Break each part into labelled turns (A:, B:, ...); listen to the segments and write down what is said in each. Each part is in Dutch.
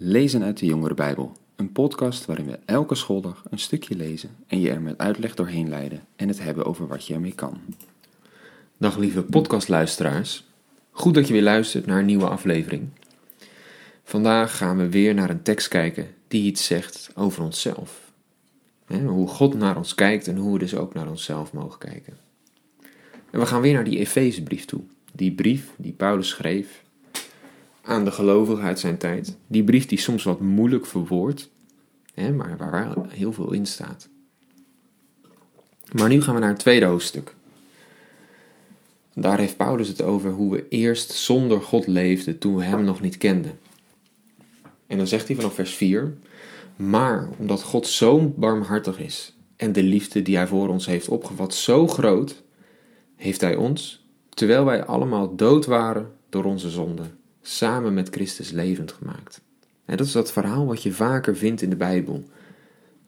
A: Lezen uit de Jongere Bijbel, een podcast waarin we elke schooldag een stukje lezen en je er met uitleg doorheen leiden en het hebben over wat je ermee kan.
B: Dag lieve podcastluisteraars. Goed dat je weer luistert naar een nieuwe aflevering. Vandaag gaan we weer naar een tekst kijken die iets zegt over onszelf. Hoe God naar ons kijkt en hoe we dus ook naar onszelf mogen kijken. En we gaan weer naar die Efezebrief toe. Die brief die Paulus schreef aan de gelovigen uit zijn tijd. Die brief die soms wat moeilijk verwoordt, hè, maar waar heel veel in staat. Maar nu gaan we naar het tweede hoofdstuk. Daar heeft Paulus het over hoe we eerst zonder God leefden toen we Hem nog niet kenden. En dan zegt hij vanaf vers 4: Maar omdat God zo barmhartig is en de liefde die Hij voor ons heeft opgevat zo groot, heeft Hij ons, terwijl wij allemaal dood waren door onze zonden, samen met Christus levend gemaakt. En dat is dat verhaal wat je vaker vindt in de Bijbel.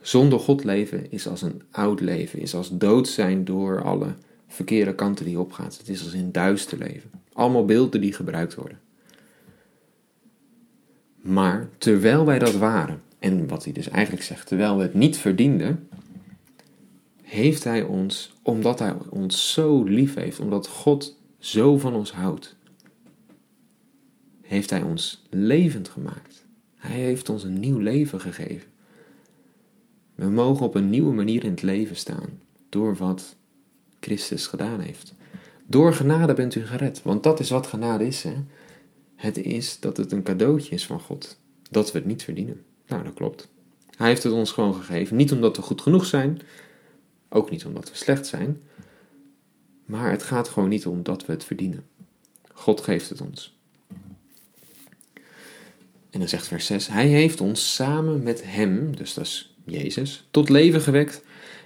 B: Zonder God leven is als een oud leven, is als dood zijn door alle verkeerde kanten die opgaat. Het is als in duister leven. Allemaal beelden die gebruikt worden. Maar terwijl wij dat waren, en wat hij dus eigenlijk zegt, terwijl we het niet verdienden, heeft hij ons, omdat hij ons zo lief heeft, omdat God zo van ons houdt, heeft Hij ons levend gemaakt. Hij heeft ons een nieuw leven gegeven. We mogen op een nieuwe manier in het leven staan door wat Christus gedaan heeft. Door genade bent u gered, want dat is wat genade is. Hè? Het is dat het een cadeautje is van God, dat we het niet verdienen. Nou, dat klopt. Hij heeft het ons gewoon gegeven, niet omdat we goed genoeg zijn, ook niet omdat we slecht zijn, maar het gaat gewoon niet om dat we het verdienen. God geeft het ons. En dan zegt vers 6: Hij heeft ons samen met Hem, dus dat is Jezus, tot leven gewekt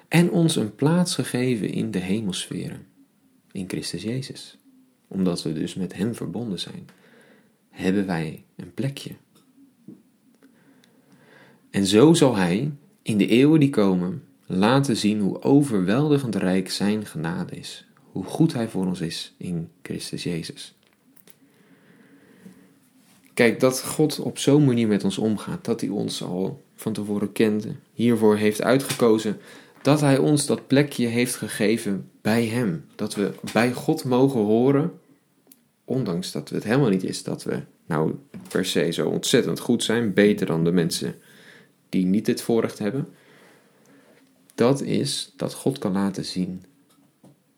B: en ons een plaats gegeven in de hemelsferen, in Christus Jezus. Omdat we dus met Hem verbonden zijn, hebben wij een plekje. En zo zal Hij in de eeuwen die komen laten zien hoe overweldigend rijk Zijn genade is, hoe goed Hij voor ons is in Christus Jezus. Kijk, dat God op zo'n manier met ons omgaat, dat hij ons al van tevoren kende, hiervoor heeft uitgekozen, dat hij ons dat plekje heeft gegeven bij hem. Dat we bij God mogen horen, ondanks dat het helemaal niet is dat we nou per se zo ontzettend goed zijn, beter dan de mensen die niet dit voorrecht hebben. Dat is dat God kan laten zien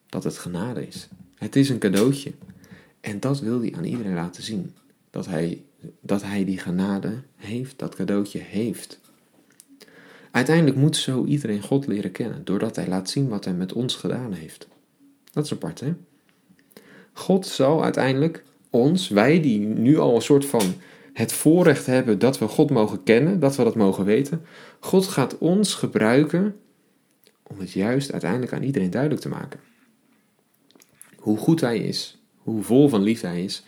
B: dat het genade is. Het is een cadeautje. En dat wil hij aan iedereen laten zien dat hij, dat hij die genade heeft, dat cadeautje heeft. Uiteindelijk moet zo iedereen God leren kennen, doordat hij laat zien wat hij met ons gedaan heeft. Dat is apart, hè? God zal uiteindelijk ons, wij die nu al een soort van het voorrecht hebben dat we God mogen kennen, dat we dat mogen weten, God gaat ons gebruiken om het juist uiteindelijk aan iedereen duidelijk te maken. Hoe goed Hij is, hoe vol van liefde Hij is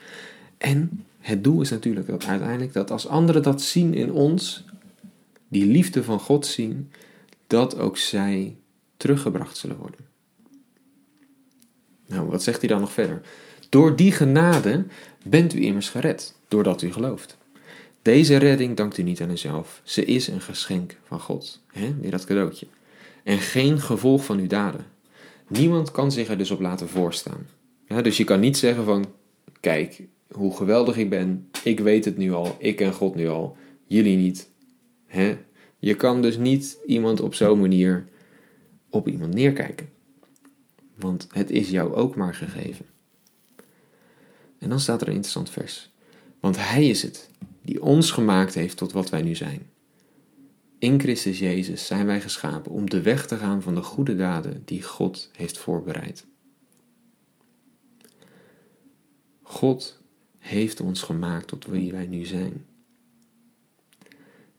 B: en het doel is natuurlijk dat uiteindelijk dat als anderen dat zien in ons, die liefde van God zien, dat ook zij teruggebracht zullen worden. Nou, wat zegt hij dan nog verder? Door die genade bent u immers gered, doordat u gelooft. Deze redding dankt u niet aan uzelf. Ze is een geschenk van God. He, weer dat cadeautje. En geen gevolg van uw daden. Niemand kan zich er dus op laten voorstaan. Dus je kan niet zeggen van, kijk, hoe geweldig ik ben. Ik weet het nu al. Ik ken God nu al. Jullie niet. Hè? Je kan dus niet iemand op zo'n manier op iemand neerkijken. Want het is jou ook maar gegeven. En dan staat er een interessant vers. Want Hij is het die ons gemaakt heeft tot wat wij nu zijn. In Christus Jezus zijn wij geschapen om de weg te gaan van de goede daden die God heeft voorbereid. God heeft ons gemaakt tot wie wij nu zijn.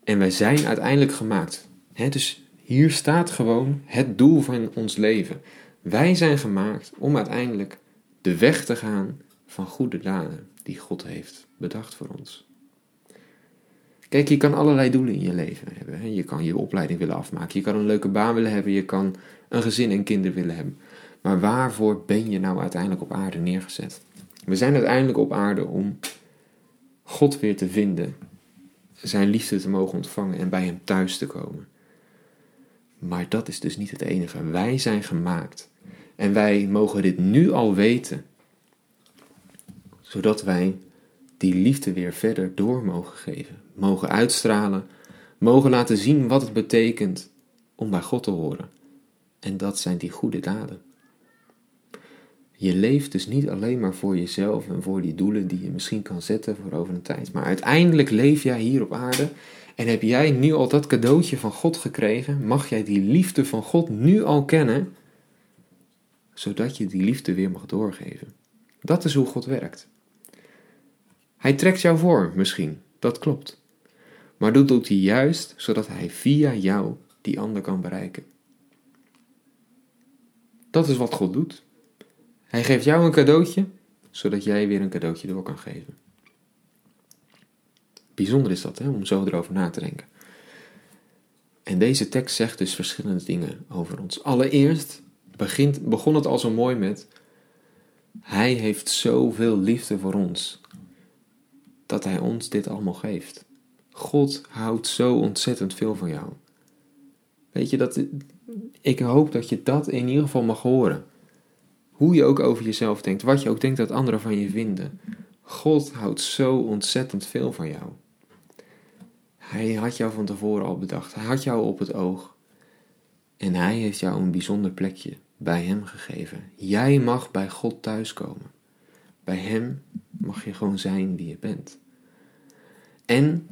B: En wij zijn uiteindelijk gemaakt. dus hier staat gewoon het doel van ons leven. Wij zijn gemaakt om uiteindelijk de weg te gaan van goede daden die God heeft bedacht voor ons. Kijk, je kan allerlei doelen in je leven hebben. Je kan je opleiding willen afmaken, je kan een leuke baan willen hebben, je kan een gezin en kinderen willen hebben. Maar waarvoor ben je nou uiteindelijk op aarde neergezet? We zijn uiteindelijk op aarde om God weer te vinden zijn liefde te mogen ontvangen en bij hem thuis te komen. Maar dat is dus niet het enige. Wij zijn gemaakt. En wij mogen dit nu al weten. Zodat wij die liefde weer verder door mogen geven. Mogen uitstralen. Mogen laten zien wat het betekent om bij God te horen. En dat zijn die goede daden. Je leeft dus niet alleen maar voor jezelf en voor die doelen die je misschien kan zetten voor over een tijd. Maar uiteindelijk leef jij hier op aarde en heb jij nu al dat cadeautje van God gekregen. Mag jij die liefde van God nu al kennen, zodat je die liefde weer mag doorgeven. Dat is hoe God werkt. Hij trekt jou voor, misschien, dat klopt. Maar dat doet hij juist zodat hij via jou die ander kan bereiken. Dat is wat God doet. Hij geeft jou een cadeautje, zodat jij weer een cadeautje door kan geven. Bijzonder is dat, hè, om zo erover na te denken. En deze tekst zegt dus verschillende dingen over ons. Allereerst begint, begon het al zo mooi met: Hij heeft zoveel liefde voor ons, dat Hij ons dit allemaal geeft. God houdt zo ontzettend veel van jou. Weet je dat? Ik hoop dat je dat in ieder geval mag horen. Hoe je ook over jezelf denkt, wat je ook denkt dat anderen van je vinden. God houdt zo ontzettend veel van jou. Hij had jou van tevoren al bedacht. Hij had jou op het oog. En hij heeft jou een bijzonder plekje bij hem gegeven. Jij mag bij God thuiskomen. Bij hem mag je gewoon zijn wie je bent. En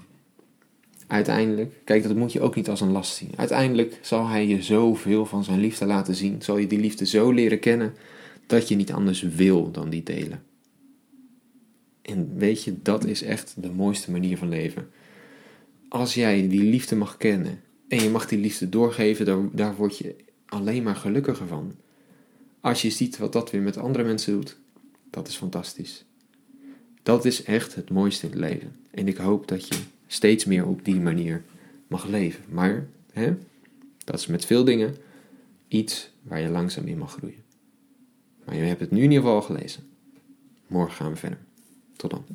B: uiteindelijk, kijk, dat moet je ook niet als een last zien. Uiteindelijk zal hij je zoveel van zijn liefde laten zien. Zal je die liefde zo leren kennen dat je niet anders wil dan die delen. En weet je, dat is echt de mooiste manier van leven. Als jij die liefde mag kennen en je mag die liefde doorgeven, daar, daar word je alleen maar gelukkiger van. Als je ziet wat dat weer met andere mensen doet, dat is fantastisch. Dat is echt het mooiste in het leven. En ik hoop dat je steeds meer op die manier mag leven. Maar hè, dat is met veel dingen iets waar je langzaam in mag groeien. Maar je hebt het nu in ieder geval al gelezen. Morgen gaan we verder. Tot dan.